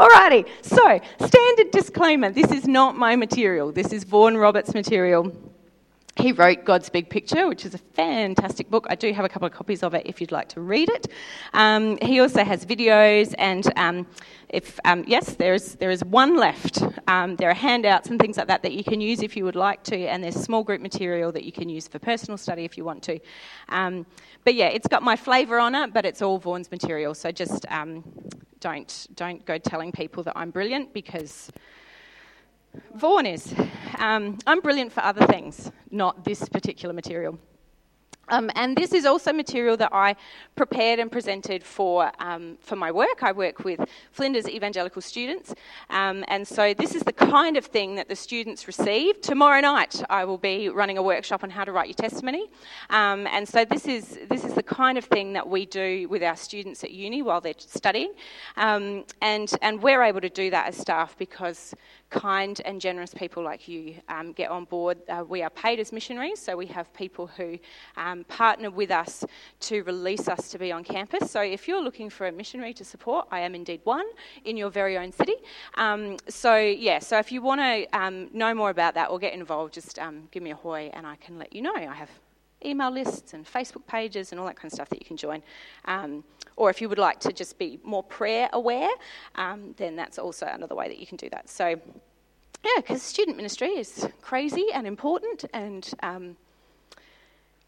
Alrighty, so standard disclaimer this is not my material, this is Vaughan Roberts' material. He wrote God's Big Picture, which is a fantastic book. I do have a couple of copies of it if you'd like to read it. Um, he also has videos, and um, if um, yes, there is there is one left. Um, there are handouts and things like that that you can use if you would like to, and there's small group material that you can use for personal study if you want to. Um, but yeah, it's got my flavour on it, but it's all Vaughan's material. So just don't don't go telling people that I'm brilliant because Vaughan is. Um, I'm brilliant for other things, not this particular material. Um, and this is also material that I prepared and presented for, um, for my work. I work with Flinders Evangelical students, um, and so this is the kind of thing that the students receive. Tomorrow night, I will be running a workshop on how to write your testimony, um, and so this is this is the kind of thing that we do with our students at uni while they're studying, um, and and we're able to do that as staff because kind and generous people like you um, get on board. Uh, we are paid as missionaries, so we have people who um, partner with us to release us to be on campus. So if you're looking for a missionary to support, I am indeed one in your very own city. Um, so yeah, so if you want to um, know more about that or get involved, just um, give me a hoy and I can let you know. I have email lists and Facebook pages and all that kind of stuff that you can join. Um, or if you would like to just be more prayer aware, um, then that's also another way that you can do that. So, yeah, because student ministry is crazy and important and. Um,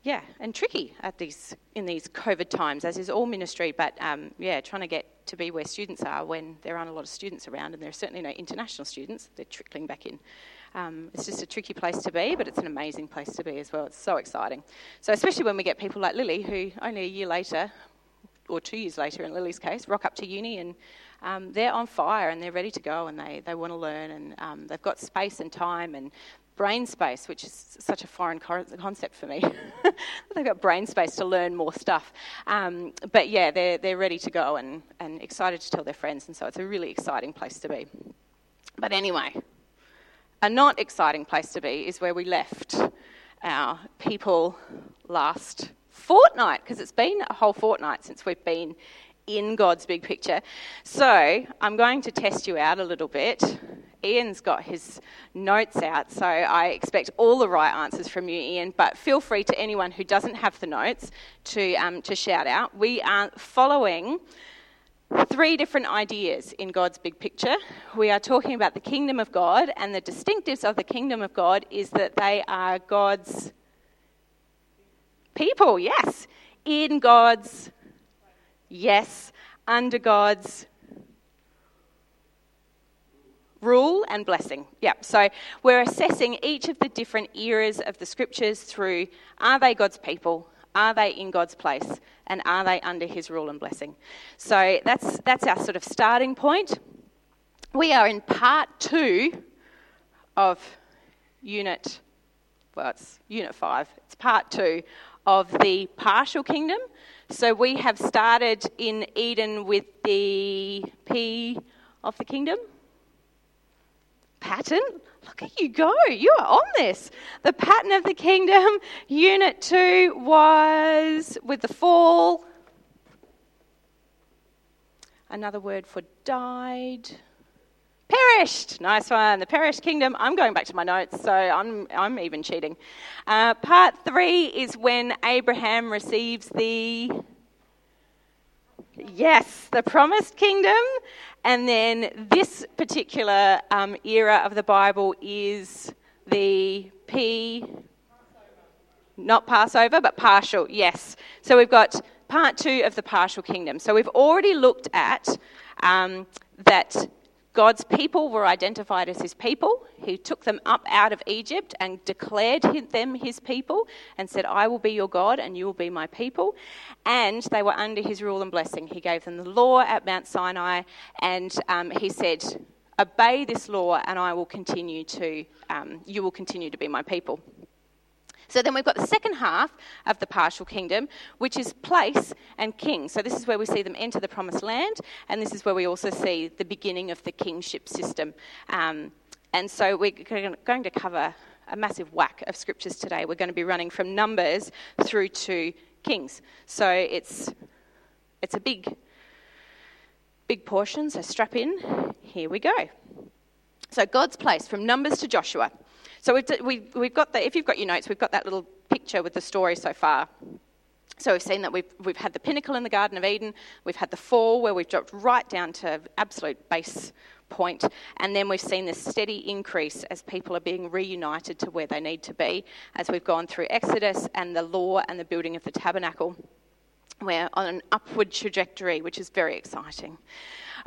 yeah, and tricky at these in these COVID times, as is all ministry. But um, yeah, trying to get to be where students are when there aren't a lot of students around, and there are certainly no international students. They're trickling back in. Um, it's just a tricky place to be, but it's an amazing place to be as well. It's so exciting. So, especially when we get people like Lily, who only a year later, or two years later in Lily's case, rock up to uni and um, they're on fire and they're ready to go and they, they want to learn and um, they've got space and time and brain space, which is such a foreign concept for me. they've got brain space to learn more stuff. Um, but yeah, they're, they're ready to go and, and excited to tell their friends, and so it's a really exciting place to be. But anyway, a not exciting place to be is where we left our people last fortnight, because it's been a whole fortnight since we've been in God's big picture. So I'm going to test you out a little bit. Ian's got his notes out, so I expect all the right answers from you, Ian. But feel free to anyone who doesn't have the notes to, um, to shout out. We are following three different ideas in God's big picture. We are talking about the kingdom of God, and the distinctives of the kingdom of God is that they are God's people, yes, in God's, yes, under God's rule and blessing. Yeah, so we're assessing each of the different eras of the scriptures through are they God's people? Are they in God's place? And are they under his rule and blessing? So that's, that's our sort of starting point. We are in part two of unit, well, it's unit five, it's part two of the partial kingdom. So we have started in Eden with the P of the kingdom. Pattern Look at you go. You are on this. The pattern of the kingdom, unit two, was with the fall. Another word for died. Perished. Nice one. The perished kingdom. I'm going back to my notes, so I'm, I'm even cheating. Uh, part three is when Abraham receives the. Yes, the promised kingdom. And then this particular um, era of the Bible is the P, not Passover, but partial, yes. So we've got part two of the partial kingdom. So we've already looked at um, that God's people were identified as his people. He took them up out of Egypt and declared them his people and said, I will be your God and you will be my people. And they were under his rule and blessing. He gave them the law at Mount Sinai and um, he said, Obey this law and I will continue to, um, you will continue to be my people. So then we've got the second half of the partial kingdom, which is place and king. So this is where we see them enter the promised land, and this is where we also see the beginning of the kingship system. Um, and so we're going to cover a massive whack of scriptures today. We're going to be running from Numbers through to Kings. So it's it's a big Big portion, so strap in. Here we go. So, God's place from Numbers to Joshua. So, we've, we, we've got the, if you've got your notes, we've got that little picture with the story so far. So we've seen that we've, we've had the pinnacle in the Garden of Eden, we've had the fall where we've dropped right down to absolute base point, and then we've seen this steady increase as people are being reunited to where they need to be as we've gone through Exodus and the law and the building of the tabernacle. We're on an upward trajectory, which is very exciting.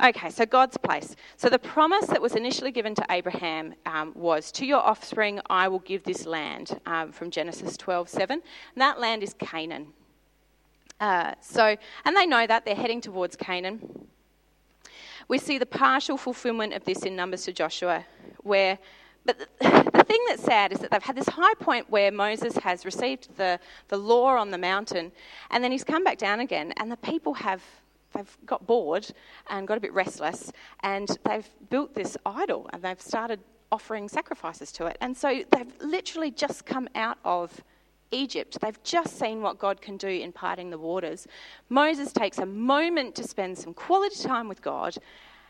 Okay, so God's place. So the promise that was initially given to Abraham um, was, "To your offspring I will give this land," um, from Genesis 12:7. And that land is Canaan. Uh, so, and they know that they're heading towards Canaan. We see the partial fulfillment of this in Numbers to Joshua, where, but the, the thing that's sad is that they've had this high point where Moses has received the, the law on the mountain, and then he's come back down again, and the people have they've got bored and got a bit restless, and they've built this idol, and they've started offering sacrifices to it, and so they've literally just come out of Egypt. They've just seen what God can do in parting the waters. Moses takes a moment to spend some quality time with God,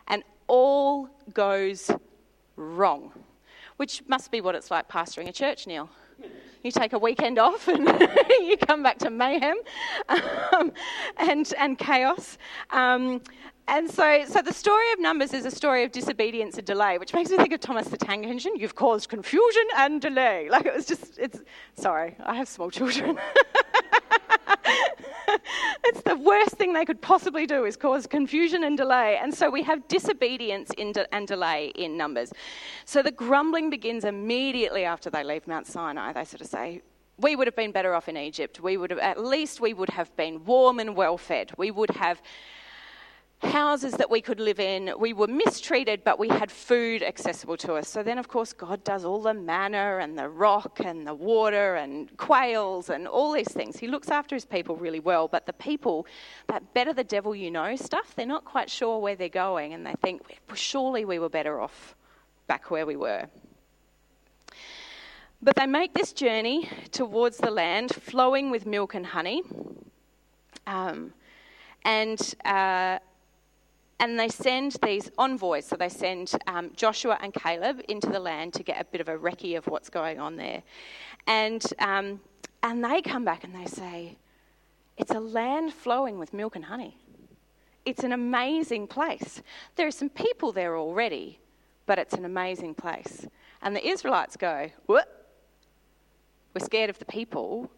and all goes wrong, which must be what it's like pastoring a church, Neil. You take a weekend off and you come back to mayhem um, and, and chaos. Um, and so, so the story of Numbers is a story of disobedience and delay, which makes me think of Thomas the Tank Engine. You've caused confusion and delay. Like it was just, it's, sorry, I have small children. it's the worst thing they could possibly do is cause confusion and delay. And so we have disobedience de- and delay in Numbers. So the grumbling begins immediately after they leave Mount Sinai. They sort of say, we would have been better off in Egypt. We would have, at least we would have been warm and well fed. We would have houses that we could live in. We were mistreated, but we had food accessible to us. So then, of course, God does all the manna and the rock and the water and quails and all these things. He looks after his people really well, but the people, that better the devil you know stuff, they're not quite sure where they're going and they think, surely we were better off back where we were. But they make this journey towards the land flowing with milk and honey. Um, and uh, and they send these envoys. So they send um, Joshua and Caleb into the land to get a bit of a recce of what's going on there. And, um, and they come back and they say, It's a land flowing with milk and honey. It's an amazing place. There are some people there already, but it's an amazing place. And the Israelites go, What? We're scared of the people.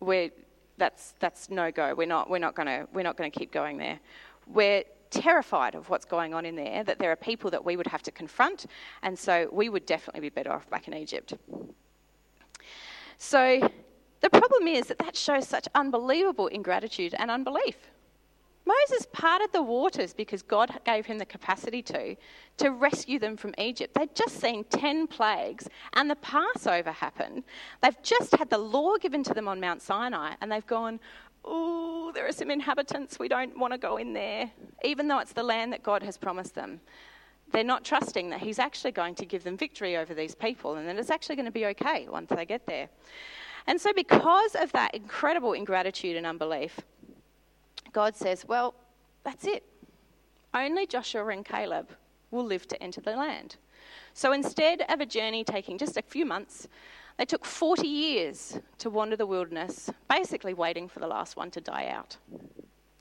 We're, that's, that's no go. We're not, we're not going to keep going there. We're terrified of what's going on in there, that there are people that we would have to confront, and so we would definitely be better off back in Egypt. So the problem is that that shows such unbelievable ingratitude and unbelief. Moses parted the waters because God gave him the capacity to, to rescue them from Egypt. They'd just seen 10 plagues and the Passover happened. They've just had the law given to them on Mount Sinai and they've gone, oh, there are some inhabitants, we don't want to go in there, even though it's the land that God has promised them. They're not trusting that He's actually going to give them victory over these people and that it's actually going to be okay once they get there. And so, because of that incredible ingratitude and unbelief, God says, well, that's it. Only Joshua and Caleb will live to enter the land. So instead of a journey taking just a few months, they took 40 years to wander the wilderness, basically waiting for the last one to die out.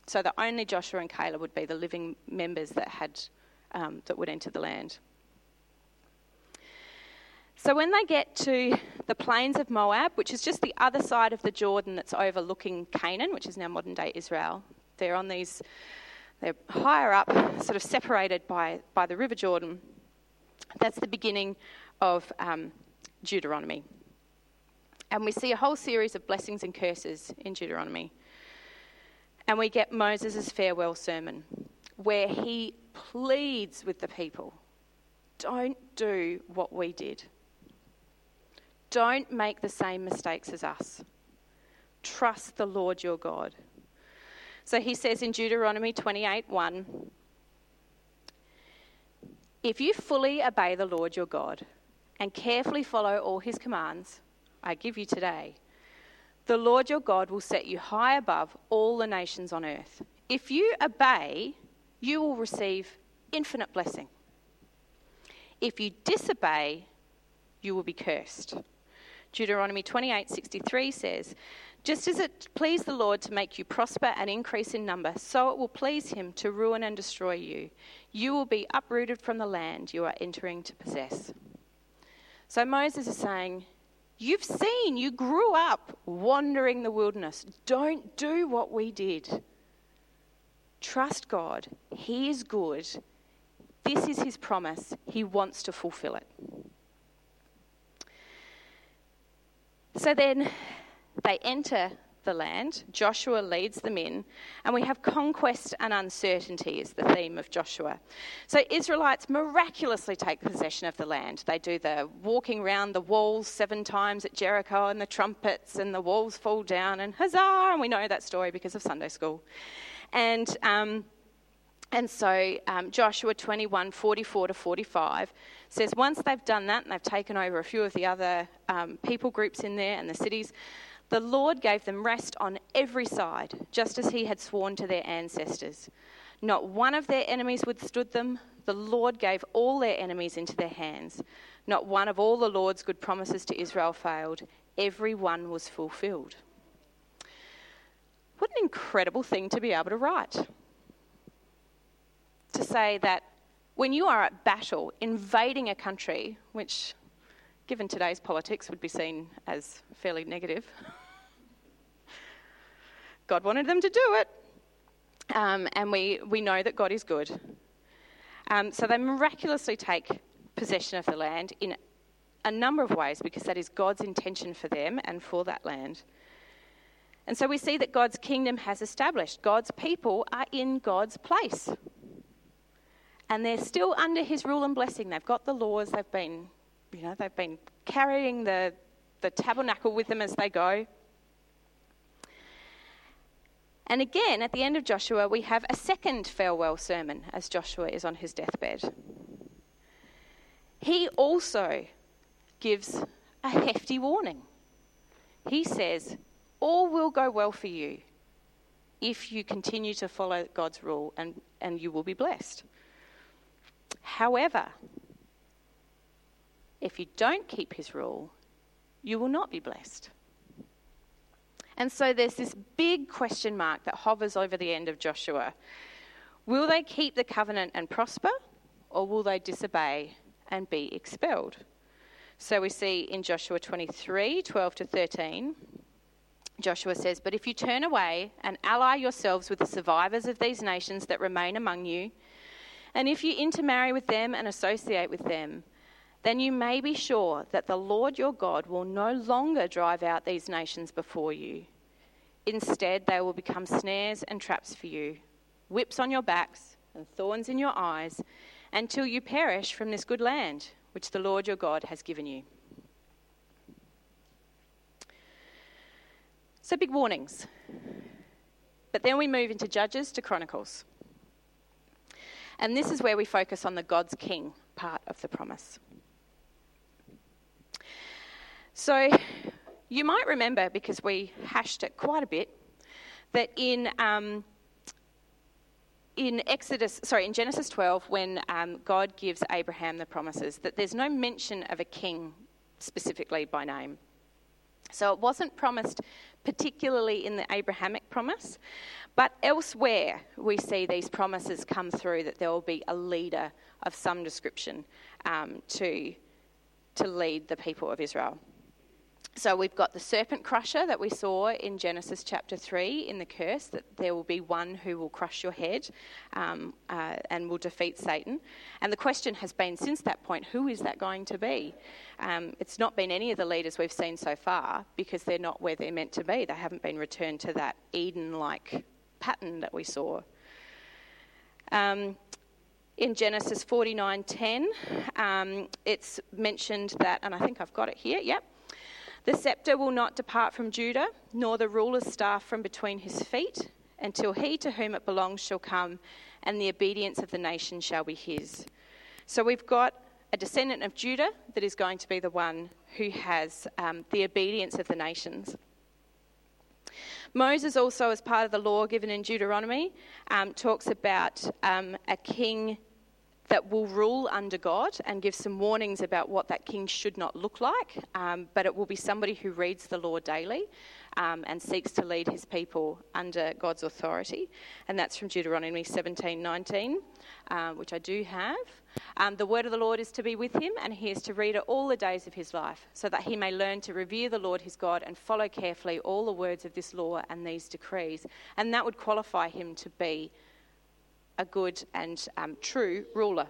So that only Joshua and Caleb would be the living members that, had, um, that would enter the land. So when they get to the plains of Moab, which is just the other side of the Jordan that's overlooking Canaan, which is now modern day Israel, they're on these, they're higher up, sort of separated by, by the River Jordan. That's the beginning of um, Deuteronomy. And we see a whole series of blessings and curses in Deuteronomy. And we get Moses' farewell sermon, where he pleads with the people don't do what we did. Don't make the same mistakes as us. Trust the Lord your God. So he says in Deuteronomy 28 1 If you fully obey the Lord your God and carefully follow all his commands, I give you today, the Lord your God will set you high above all the nations on earth. If you obey you will receive infinite blessing. If you disobey, you will be cursed. Deuteronomy 28:63 says, "Just as it pleased the Lord to make you prosper and increase in number, so it will please him to ruin and destroy you. You will be uprooted from the land you are entering to possess." So Moses is saying, You've seen, you grew up wandering the wilderness. Don't do what we did. Trust God. He is good. This is His promise. He wants to fulfill it. So then they enter the land. Joshua leads them in, and we have conquest and uncertainty is the theme of Joshua. So Israelites miraculously take possession of the land. They do the walking round the walls seven times at Jericho, and the trumpets, and the walls fall down, and huzzah! And we know that story because of Sunday school. And um, and so um, Joshua 21, 44 to 45 says, once they've done that and they've taken over a few of the other um, people groups in there and the cities, the Lord gave them rest on every side, just as he had sworn to their ancestors. Not one of their enemies withstood them. The Lord gave all their enemies into their hands. Not one of all the Lord's good promises to Israel failed. Every one was fulfilled. What an incredible thing to be able to write to say that when you are at battle, invading a country, which, given today's politics, would be seen as fairly negative, God wanted them to do it. Um, and we, we know that God is good. Um, so they miraculously take possession of the land in a number of ways because that is God's intention for them and for that land. And so we see that God's kingdom has established. God's people are in God's place and they're still under his rule and blessing. They've got the laws, they've been, you know, they've been carrying the, the tabernacle with them as they go. And again, at the end of Joshua, we have a second farewell sermon as Joshua is on his deathbed. He also gives a hefty warning. He says, All will go well for you if you continue to follow God's rule, and, and you will be blessed. However, if you don't keep his rule, you will not be blessed. And so there's this big question mark that hovers over the end of Joshua. Will they keep the covenant and prosper, or will they disobey and be expelled? So we see in Joshua 23 12 to 13, Joshua says, But if you turn away and ally yourselves with the survivors of these nations that remain among you, and if you intermarry with them and associate with them, then you may be sure that the Lord your God will no longer drive out these nations before you. Instead, they will become snares and traps for you, whips on your backs and thorns in your eyes, until you perish from this good land which the Lord your God has given you. So, big warnings. But then we move into Judges to Chronicles. And this is where we focus on the God's King part of the promise. So you might remember, because we hashed it quite a bit, that in um, in Exodus, sorry, in Genesis 12, when um, God gives Abraham the promises, that there's no mention of a king specifically by name. So it wasn't promised particularly in the Abrahamic promise, but elsewhere, we see these promises come through that there will be a leader of some description um, to, to lead the people of Israel. So we've got the serpent crusher that we saw in Genesis chapter 3 in the curse, that there will be one who will crush your head um, uh, and will defeat Satan. And the question has been since that point who is that going to be? Um, it's not been any of the leaders we've seen so far because they're not where they're meant to be. They haven't been returned to that Eden like pattern that we saw. Um, in Genesis 49:10, um, it's mentioned that, and I think I've got it here. Yep. The scepter will not depart from Judah, nor the ruler's staff from between his feet, until he to whom it belongs shall come, and the obedience of the nation shall be his. So we've got a descendant of Judah that is going to be the one who has um, the obedience of the nations. Moses, also, as part of the law given in Deuteronomy, um, talks about um, a king that will rule under God and give some warnings about what that king should not look like, um, but it will be somebody who reads the law daily um, and seeks to lead his people under God's authority. And that's from Deuteronomy 17 19, uh, which I do have. Um, the word of the Lord is to be with him, and he is to read it all the days of his life, so that he may learn to revere the Lord his God and follow carefully all the words of this law and these decrees. And that would qualify him to be a good and um, true ruler.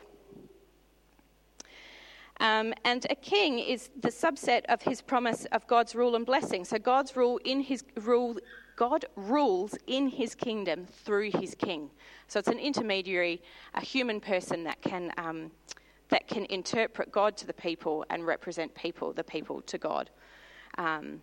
Um, and a king is the subset of his promise of God's rule and blessing. So God's rule in his rule, God rules in his kingdom through his king. So it's an intermediary, a human person that can um, that can interpret God to the people and represent people, the people to God. Um,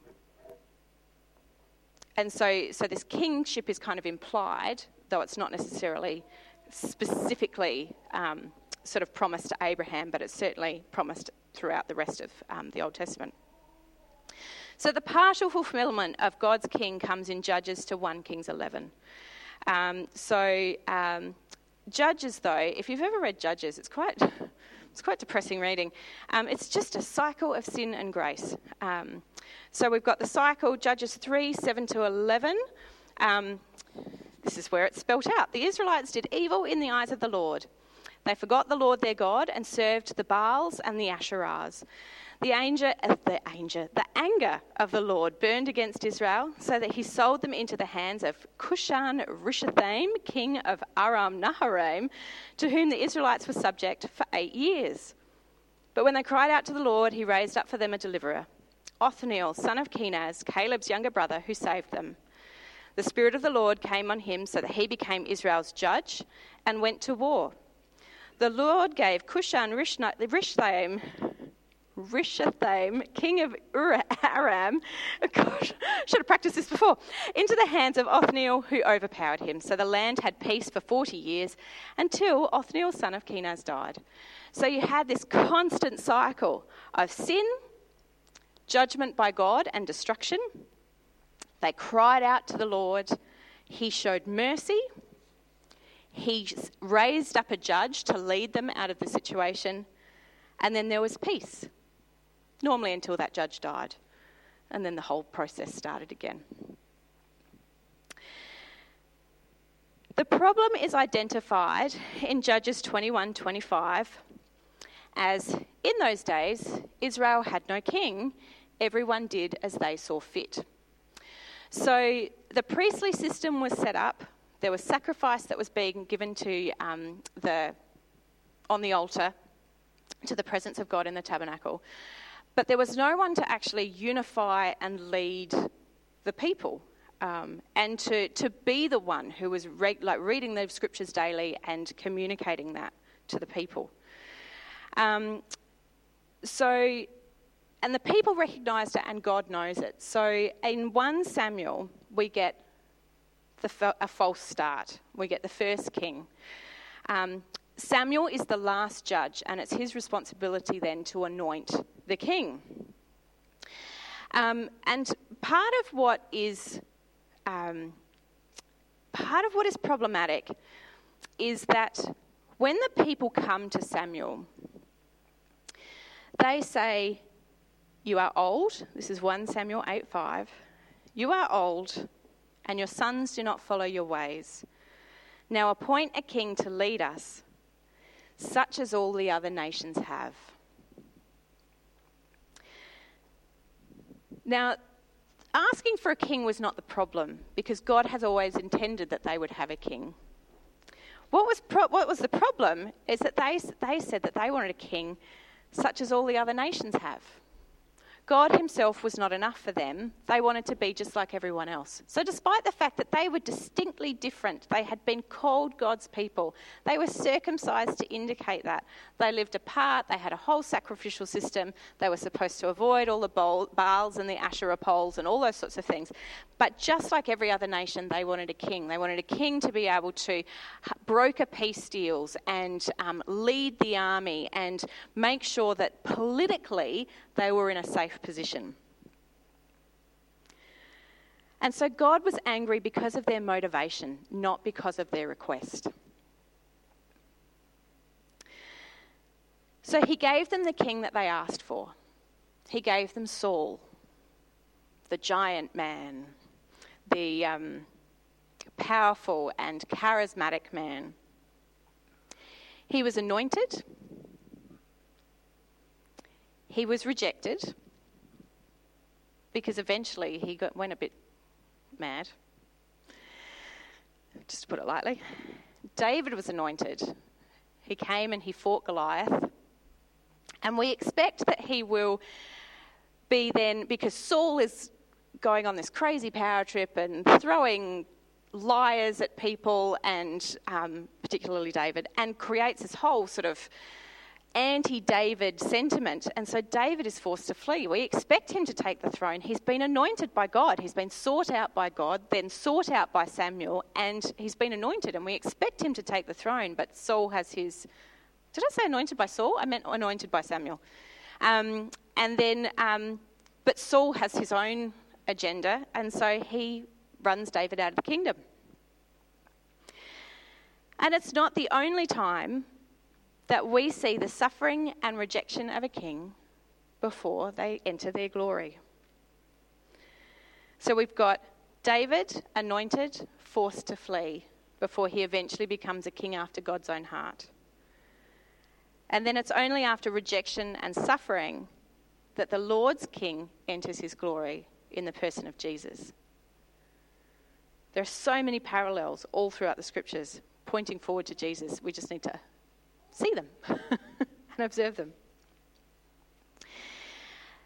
and so, so this kingship is kind of implied, though it's not necessarily specifically um, sort of promised to Abraham, but it's certainly promised throughout the rest of um, the Old Testament. So the partial fulfillment of God's king comes in Judges to 1 Kings 11. Um, so um, Judges, though, if you've ever read Judges, it's quite it's quite depressing reading. Um, it's just a cycle of sin and grace. Um, so we've got the cycle, Judges 3 7 to 11. Um, this is where it's spelt out. The Israelites did evil in the eyes of the Lord. They forgot the Lord their God and served the Baals and the Asherahs. The anger, uh, the anger, the anger of the Lord burned against Israel, so that he sold them into the hands of Cushan Rishathaim, king of Aram Naharaim, to whom the Israelites were subject for eight years. But when they cried out to the Lord, he raised up for them a deliverer, Othniel, son of Kenaz, Caleb's younger brother, who saved them. The Spirit of the Lord came on him so that he became Israel's judge and went to war. The Lord gave Cushan Rishathaim, Rishathaim, king of Aram, gosh, should have practiced this before, into the hands of Othniel, who overpowered him. So the land had peace for 40 years until Othniel, son of Kenaz, died. So you had this constant cycle of sin, judgment by God, and destruction they cried out to the Lord. He showed mercy. He raised up a judge to lead them out of the situation. And then there was peace, normally until that judge died. And then the whole process started again. The problem is identified in Judges 21 25 as in those days, Israel had no king, everyone did as they saw fit. So the priestly system was set up. There was sacrifice that was being given to um, the on the altar to the presence of God in the tabernacle. But there was no one to actually unify and lead the people um, and to, to be the one who was re- like reading the scriptures daily and communicating that to the people. Um, so and the people recognized it, and God knows it. So in 1 Samuel, we get the, a false start. We get the first king. Um, Samuel is the last judge, and it's his responsibility then to anoint the king. Um, and part of what is um, part of what is problematic is that when the people come to Samuel, they say, you are old. This is 1 Samuel 8 5. You are old, and your sons do not follow your ways. Now appoint a king to lead us, such as all the other nations have. Now, asking for a king was not the problem, because God has always intended that they would have a king. What was, pro- what was the problem is that they, they said that they wanted a king such as all the other nations have. God Himself was not enough for them. They wanted to be just like everyone else. So, despite the fact that they were distinctly different, they had been called God's people. They were circumcised to indicate that. They lived apart, they had a whole sacrificial system. They were supposed to avoid all the Baals and the Asherah poles and all those sorts of things. But just like every other nation, they wanted a king. They wanted a king to be able to broker peace deals and um, lead the army and make sure that politically they were in a safe position. And so God was angry because of their motivation, not because of their request. So he gave them the king that they asked for. He gave them Saul, the giant man, the um, powerful and charismatic man. He was anointed, he was rejected because eventually he got, went a bit mad, just to put it lightly. David was anointed. He came and he fought Goliath. And we expect that he will be then, because Saul is going on this crazy power trip and throwing liars at people, and um, particularly David, and creates this whole sort of anti David sentiment. And so David is forced to flee. We expect him to take the throne. He's been anointed by God, he's been sought out by God, then sought out by Samuel, and he's been anointed. And we expect him to take the throne, but Saul has his. Did I say anointed by Saul? I meant anointed by Samuel. Um, and then, um, but Saul has his own agenda, and so he runs David out of the kingdom. And it's not the only time that we see the suffering and rejection of a king before they enter their glory. So we've got David, anointed, forced to flee before he eventually becomes a king after God's own heart. And then it's only after rejection and suffering that the Lord's king enters his glory in the person of Jesus. There are so many parallels all throughout the scriptures pointing forward to Jesus. We just need to see them and observe them.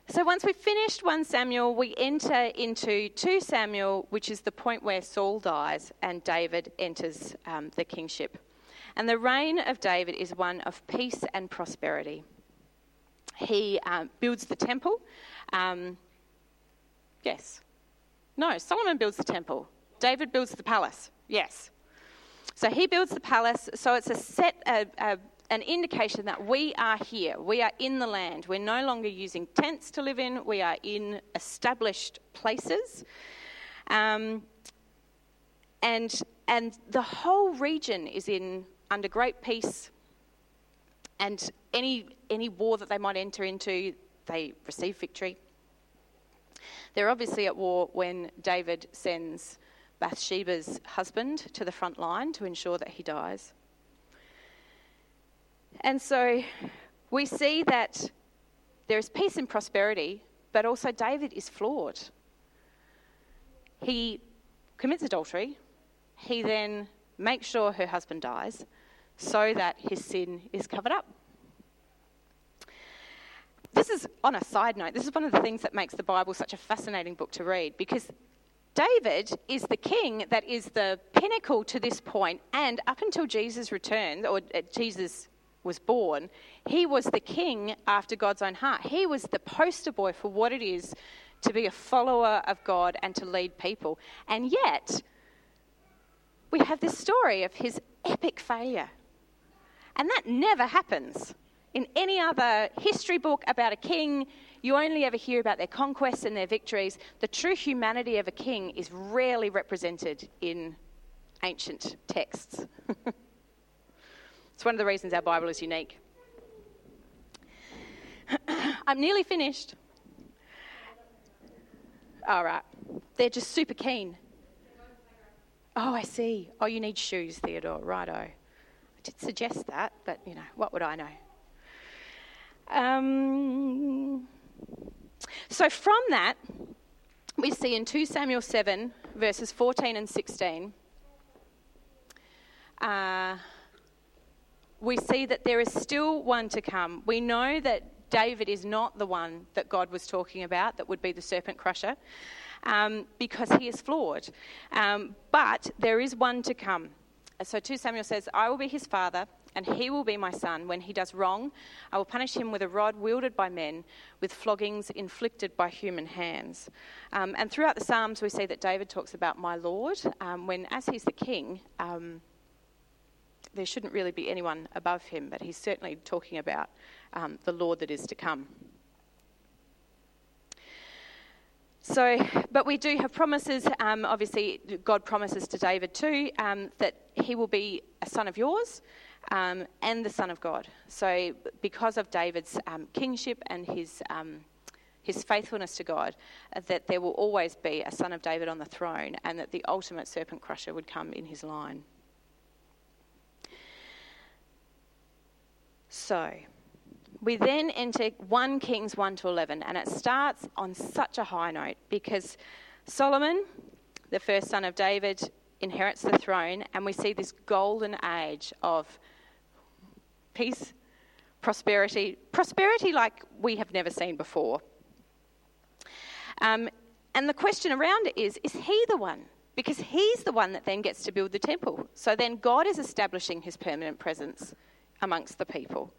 So once we've finished 1 Samuel, we enter into 2 Samuel, which is the point where Saul dies and David enters um, the kingship. And the reign of David is one of peace and prosperity. He um, builds the temple. Um, yes. No, Solomon builds the temple. David builds the palace. Yes. So he builds the palace. So it's a set, a, a an indication that we are here. We are in the land. We're no longer using tents to live in, we are in established places. Um, and, and the whole region is in under great peace. And any, any war that they might enter into, they receive victory. They're obviously at war when David sends Bathsheba's husband to the front line to ensure that he dies. And so we see that there is peace and prosperity, but also David is flawed. He commits adultery, he then makes sure her husband dies so that his sin is covered up. This is, on a side note, this is one of the things that makes the Bible such a fascinating book to read because David is the king that is the pinnacle to this point, and up until Jesus returned, or uh, Jesus was born, he was the king after God's own heart. He was the poster boy for what it is to be a follower of God and to lead people. And yet, we have this story of his epic failure. And that never happens. In any other history book about a king, you only ever hear about their conquests and their victories. The true humanity of a king is rarely represented in ancient texts. It's one of the reasons our Bible is unique. I'm nearly finished. All right. They're just super keen. Oh, I see. Oh, you need shoes, Theodore. Righto. I did suggest that, but you know, what would I know? Um, so from that, we see in 2 Samuel 7, verses 14 and 16. Uh, we see that there is still one to come. We know that David is not the one that God was talking about, that would be the serpent crusher, um, because he is flawed. Um, but there is one to come. So 2 Samuel says, I will be his father, and he will be my son. When he does wrong, I will punish him with a rod wielded by men, with floggings inflicted by human hands. Um, and throughout the Psalms, we see that David talks about my Lord, um, when as he's the king, um, there shouldn't really be anyone above him, but he's certainly talking about um, the Lord that is to come. So, but we do have promises. Um, obviously, God promises to David too um, that he will be a son of yours um, and the son of God. So, because of David's um, kingship and his um, his faithfulness to God, uh, that there will always be a son of David on the throne, and that the ultimate serpent crusher would come in his line. So, we then enter 1 Kings 1 to 11, and it starts on such a high note because Solomon, the first son of David, inherits the throne, and we see this golden age of peace, prosperity, prosperity like we have never seen before. Um, and the question around it is is he the one? Because he's the one that then gets to build the temple. So then God is establishing his permanent presence amongst the people.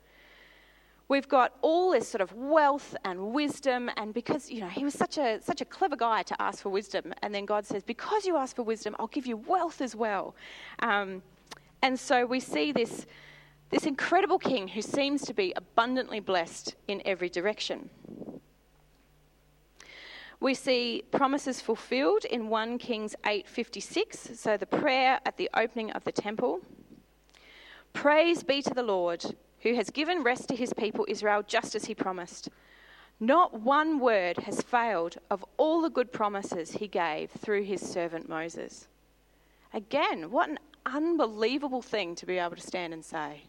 We've got all this sort of wealth and wisdom, and because you know he was such a such a clever guy to ask for wisdom, and then God says, "Because you ask for wisdom, I'll give you wealth as well." Um, and so we see this this incredible king who seems to be abundantly blessed in every direction. We see promises fulfilled in 1 Kings 8:56, so the prayer at the opening of the temple. Praise be to the Lord who has given rest to his people Israel just as he promised. Not one word has failed of all the good promises he gave through his servant Moses. Again, what an unbelievable thing to be able to stand and say.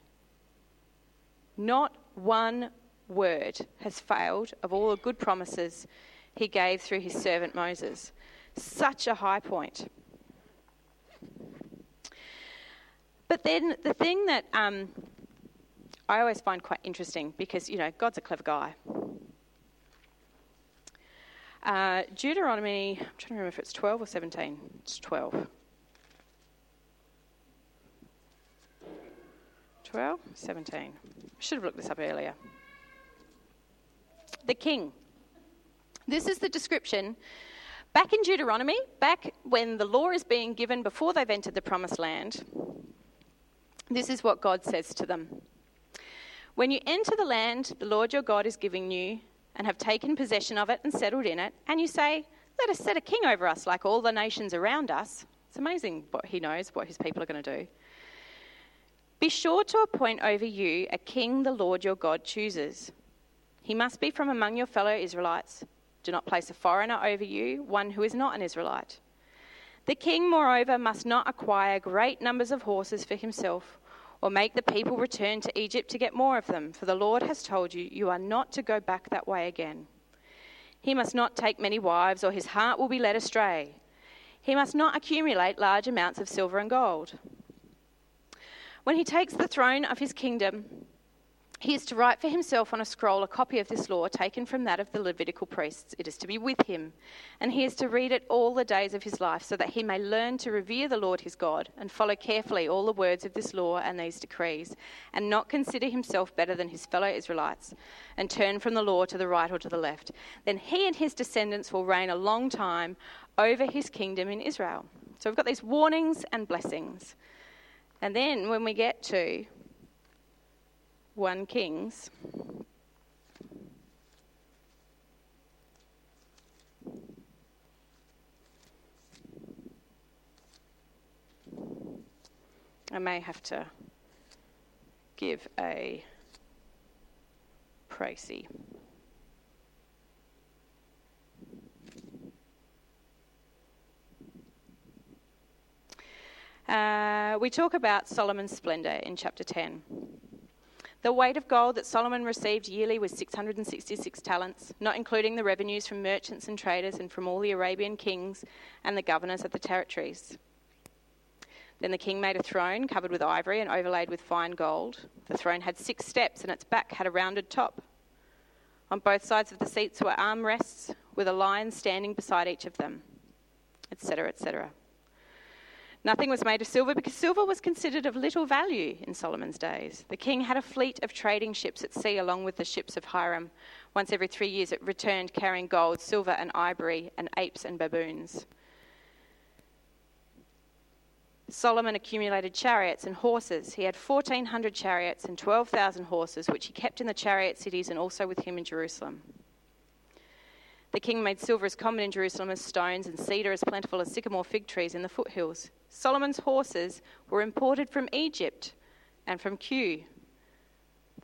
Not one word has failed of all the good promises he gave through his servant Moses. Such a high point. But then the thing that um, I always find quite interesting because, you know, God's a clever guy. Uh, Deuteronomy, I'm trying to remember if it's 12 or 17. It's 12. 12? 17. Should have looked this up earlier. The king. This is the description. Back in Deuteronomy, back when the law is being given before they've entered the promised land, this is what God says to them. When you enter the land the Lord your God is giving you, and have taken possession of it and settled in it, and you say, Let us set a king over us like all the nations around us, it's amazing what he knows, what his people are going to do. Be sure to appoint over you a king the Lord your God chooses. He must be from among your fellow Israelites. Do not place a foreigner over you, one who is not an Israelite. The king, moreover, must not acquire great numbers of horses for himself or make the people return to Egypt to get more of them, for the Lord has told you, you are not to go back that way again. He must not take many wives, or his heart will be led astray. He must not accumulate large amounts of silver and gold. When he takes the throne of his kingdom, he is to write for himself on a scroll a copy of this law taken from that of the Levitical priests. It is to be with him, and he is to read it all the days of his life, so that he may learn to revere the Lord his God and follow carefully all the words of this law and these decrees, and not consider himself better than his fellow Israelites, and turn from the law to the right or to the left. Then he and his descendants will reign a long time over his kingdom in Israel. So we've got these warnings and blessings. And then when we get to 1 Kings. I may have to give a précis. Uh, we talk about Solomon's splendor in chapter 10. The weight of gold that Solomon received yearly was 666 talents, not including the revenues from merchants and traders and from all the Arabian kings and the governors of the territories. Then the king made a throne covered with ivory and overlaid with fine gold. The throne had six steps, and its back had a rounded top. On both sides of the seats were armrests, with a lion standing beside each of them, etc., etc. Nothing was made of silver because silver was considered of little value in Solomon's days. The king had a fleet of trading ships at sea along with the ships of Hiram. Once every three years it returned carrying gold, silver, and ivory, and apes and baboons. Solomon accumulated chariots and horses. He had 1,400 chariots and 12,000 horses, which he kept in the chariot cities and also with him in Jerusalem. The king made silver as common in Jerusalem as stones, and cedar as plentiful as sycamore fig trees in the foothills. Solomon's horses were imported from Egypt and from Kue.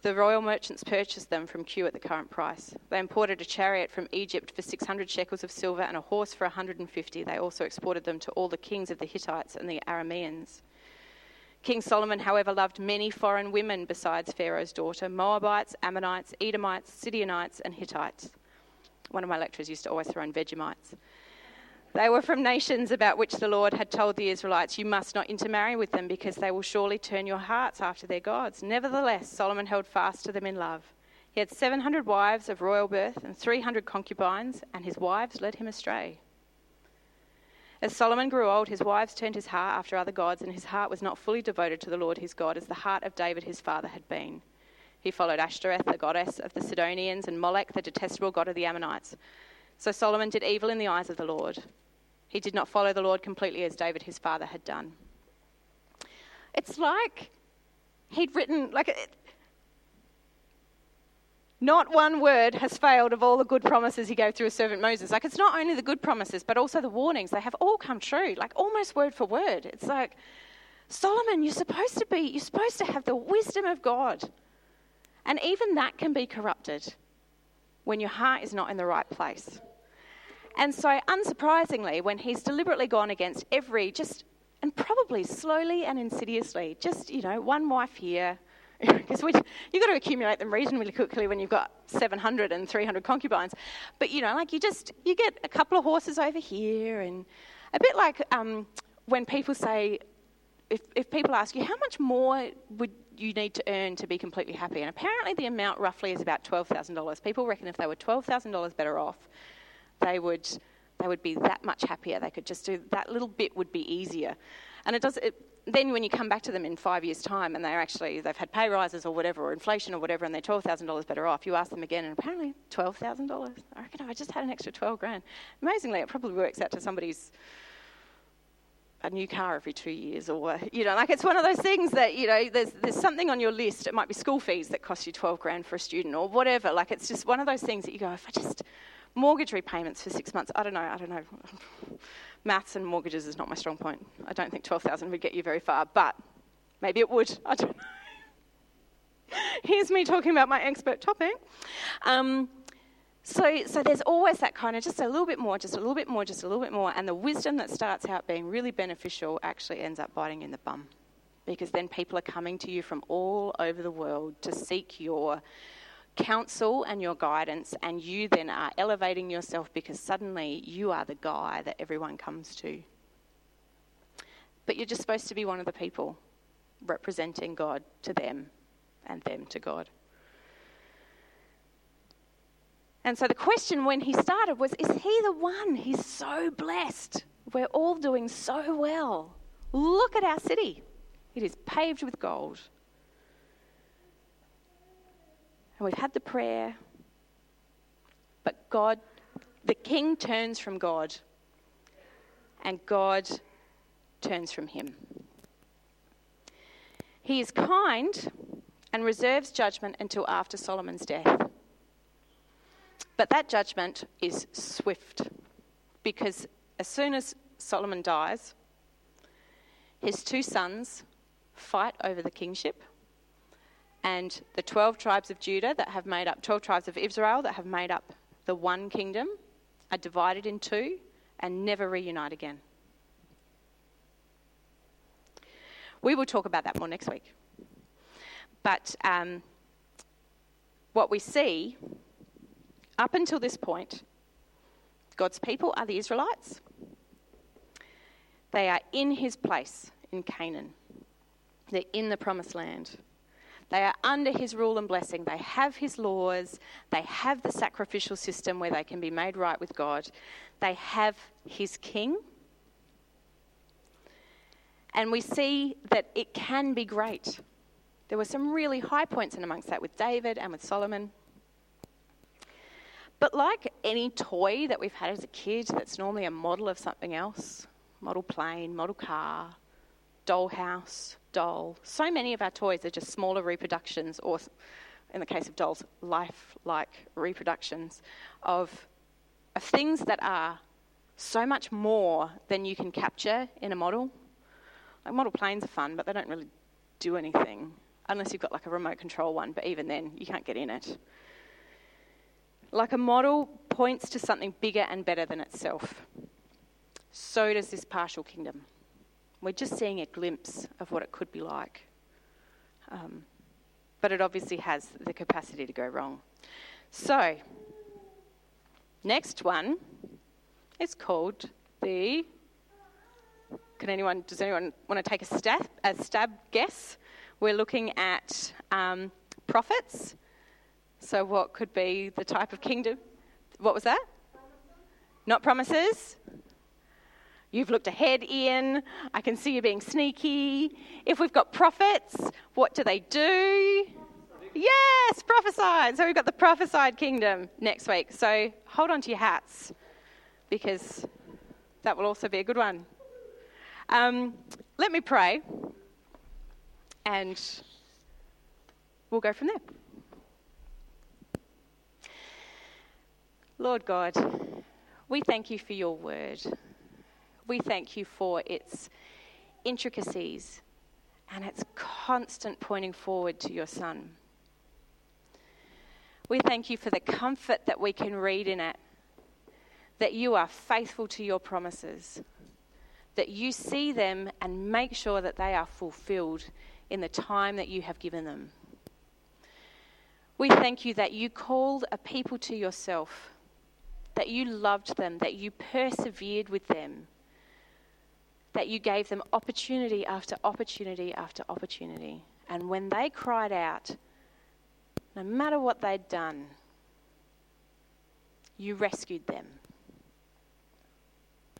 The royal merchants purchased them from Kue at the current price. They imported a chariot from Egypt for 600 shekels of silver and a horse for 150. They also exported them to all the kings of the Hittites and the Arameans. King Solomon, however, loved many foreign women besides Pharaoh's daughter Moabites, Ammonites, Edomites, Sidonites, and Hittites. One of my lecturers used to always throw in Vegemites. They were from nations about which the Lord had told the Israelites, You must not intermarry with them, because they will surely turn your hearts after their gods. Nevertheless, Solomon held fast to them in love. He had 700 wives of royal birth and 300 concubines, and his wives led him astray. As Solomon grew old, his wives turned his heart after other gods, and his heart was not fully devoted to the Lord his God, as the heart of David his father had been. He followed Ashtoreth, the goddess of the Sidonians, and Molech, the detestable god of the Ammonites. So Solomon did evil in the eyes of the Lord. He did not follow the Lord completely as David his father had done. It's like he'd written, like, it, not one word has failed of all the good promises he gave through his servant Moses. Like, it's not only the good promises, but also the warnings. They have all come true, like almost word for word. It's like, Solomon, you're supposed to be, you're supposed to have the wisdom of God. And even that can be corrupted when your heart is not in the right place. And so, unsurprisingly, when he's deliberately gone against every, just, and probably slowly and insidiously, just, you know, one wife here, because you've got to accumulate them reasonably quickly when you've got 700 and 300 concubines. But, you know, like you just, you get a couple of horses over here, and a bit like um, when people say, if, if people ask you, how much more would you need to earn to be completely happy? And apparently the amount roughly is about $12,000. People reckon if they were $12,000 better off, they would, they would be that much happier. They could just do that little bit would be easier. And it does, it, then when you come back to them in five years' time and they're actually, they've had pay rises or whatever, or inflation or whatever, and they're $12,000 better off, you ask them again, and apparently $12,000. I reckon I just had an extra 12 grand. Amazingly, it probably works out to somebody's a new car every two years, or you know, like it's one of those things that you know, there's there's something on your list. It might be school fees that cost you twelve grand for a student, or whatever. Like it's just one of those things that you go, if I just mortgage repayments for six months. I don't know. I don't know. Maths and mortgages is not my strong point. I don't think twelve thousand would get you very far, but maybe it would. I don't know. Here's me talking about my expert topic. Um, so, so there's always that kind of just a little bit more, just a little bit more, just a little bit more, and the wisdom that starts out being really beneficial actually ends up biting in the bum, because then people are coming to you from all over the world to seek your counsel and your guidance, and you then are elevating yourself because suddenly you are the guy that everyone comes to. But you're just supposed to be one of the people representing God to them and them to God. And so the question when he started was Is he the one? He's so blessed. We're all doing so well. Look at our city, it is paved with gold. And we've had the prayer, but God, the king turns from God, and God turns from him. He is kind and reserves judgment until after Solomon's death. But that judgment is swift because as soon as Solomon dies, his two sons fight over the kingship. And the 12 tribes of Judah that have made up, 12 tribes of Israel that have made up the one kingdom are divided in two and never reunite again. We will talk about that more next week. But um, what we see up until this point, God's people are the Israelites. They are in his place in Canaan, they're in the promised land. They are under his rule and blessing. They have his laws. They have the sacrificial system where they can be made right with God. They have his king. And we see that it can be great. There were some really high points in amongst that with David and with Solomon. But like any toy that we've had as a kid that's normally a model of something else model plane, model car, dollhouse, doll so many of our toys are just smaller reproductions, or in the case of dolls, life like reproductions of of things that are so much more than you can capture in a model. Like model planes are fun, but they don't really do anything unless you've got like a remote control one, but even then, you can't get in it. Like a model points to something bigger and better than itself. So does this partial kingdom. We're just seeing a glimpse of what it could be like. Um, but it obviously has the capacity to go wrong. So, next one is called the. Can anyone? Does anyone want to take a stab? A stab guess? We're looking at um, prophets. So, what could be the type of kingdom? What was that? Not promises. You've looked ahead, Ian. I can see you being sneaky. If we've got prophets, what do they do? Yes, prophesied. So we've got the prophesied kingdom next week. So hold on to your hats because that will also be a good one. Um, let me pray and we'll go from there. Lord God, we thank you for your word. We thank you for its intricacies and its constant pointing forward to your Son. We thank you for the comfort that we can read in it, that you are faithful to your promises, that you see them and make sure that they are fulfilled in the time that you have given them. We thank you that you called a people to yourself, that you loved them, that you persevered with them, that you gave them opportunity after opportunity after opportunity. And when they cried out, no matter what they'd done, you rescued them.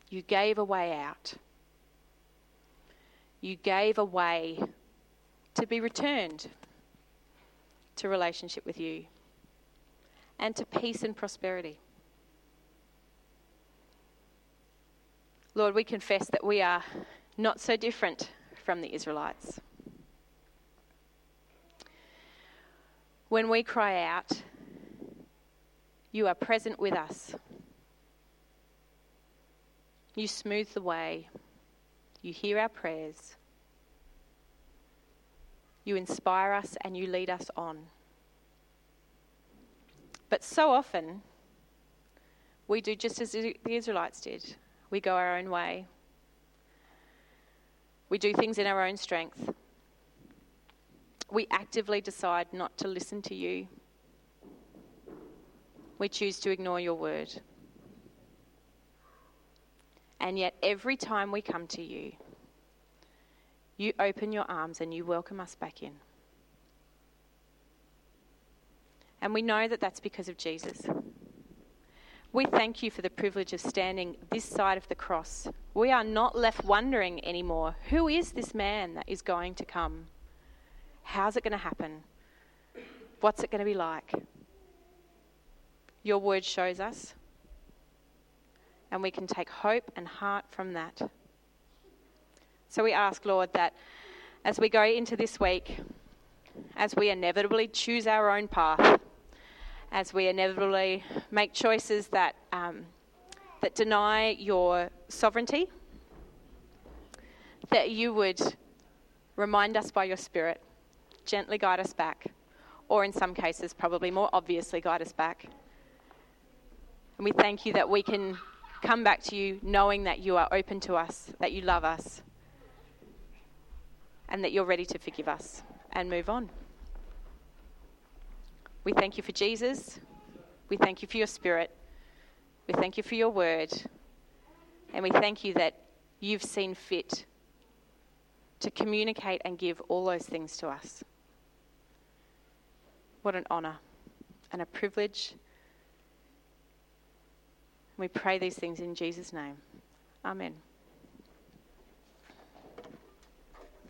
You gave a way out. You gave a way to be returned to relationship with you and to peace and prosperity. Lord, we confess that we are not so different from the Israelites. When we cry out, you are present with us. You smooth the way. You hear our prayers. You inspire us and you lead us on. But so often, we do just as the Israelites did. We go our own way. We do things in our own strength we actively decide not to listen to you. We choose to ignore your word. And yet, every time we come to you, you open your arms and you welcome us back in. And we know that that's because of Jesus. We thank you for the privilege of standing this side of the cross. We are not left wondering anymore who is this man that is going to come? How's it going to happen? What's it going to be like? Your word shows us, and we can take hope and heart from that. So we ask, Lord, that as we go into this week, as we inevitably choose our own path, as we inevitably make choices that, um, that deny your sovereignty, that you would remind us by your Spirit gently guide us back, or in some cases, probably more obviously guide us back. And we thank you that we can come back to you knowing that you are open to us, that you love us, and that you're ready to forgive us and move on. We thank you for Jesus. We thank you for your spirit. We thank you for your word. And we thank you that you've seen fit to communicate and give all those things to us. What an honour and a privilege. We pray these things in Jesus' name. Amen.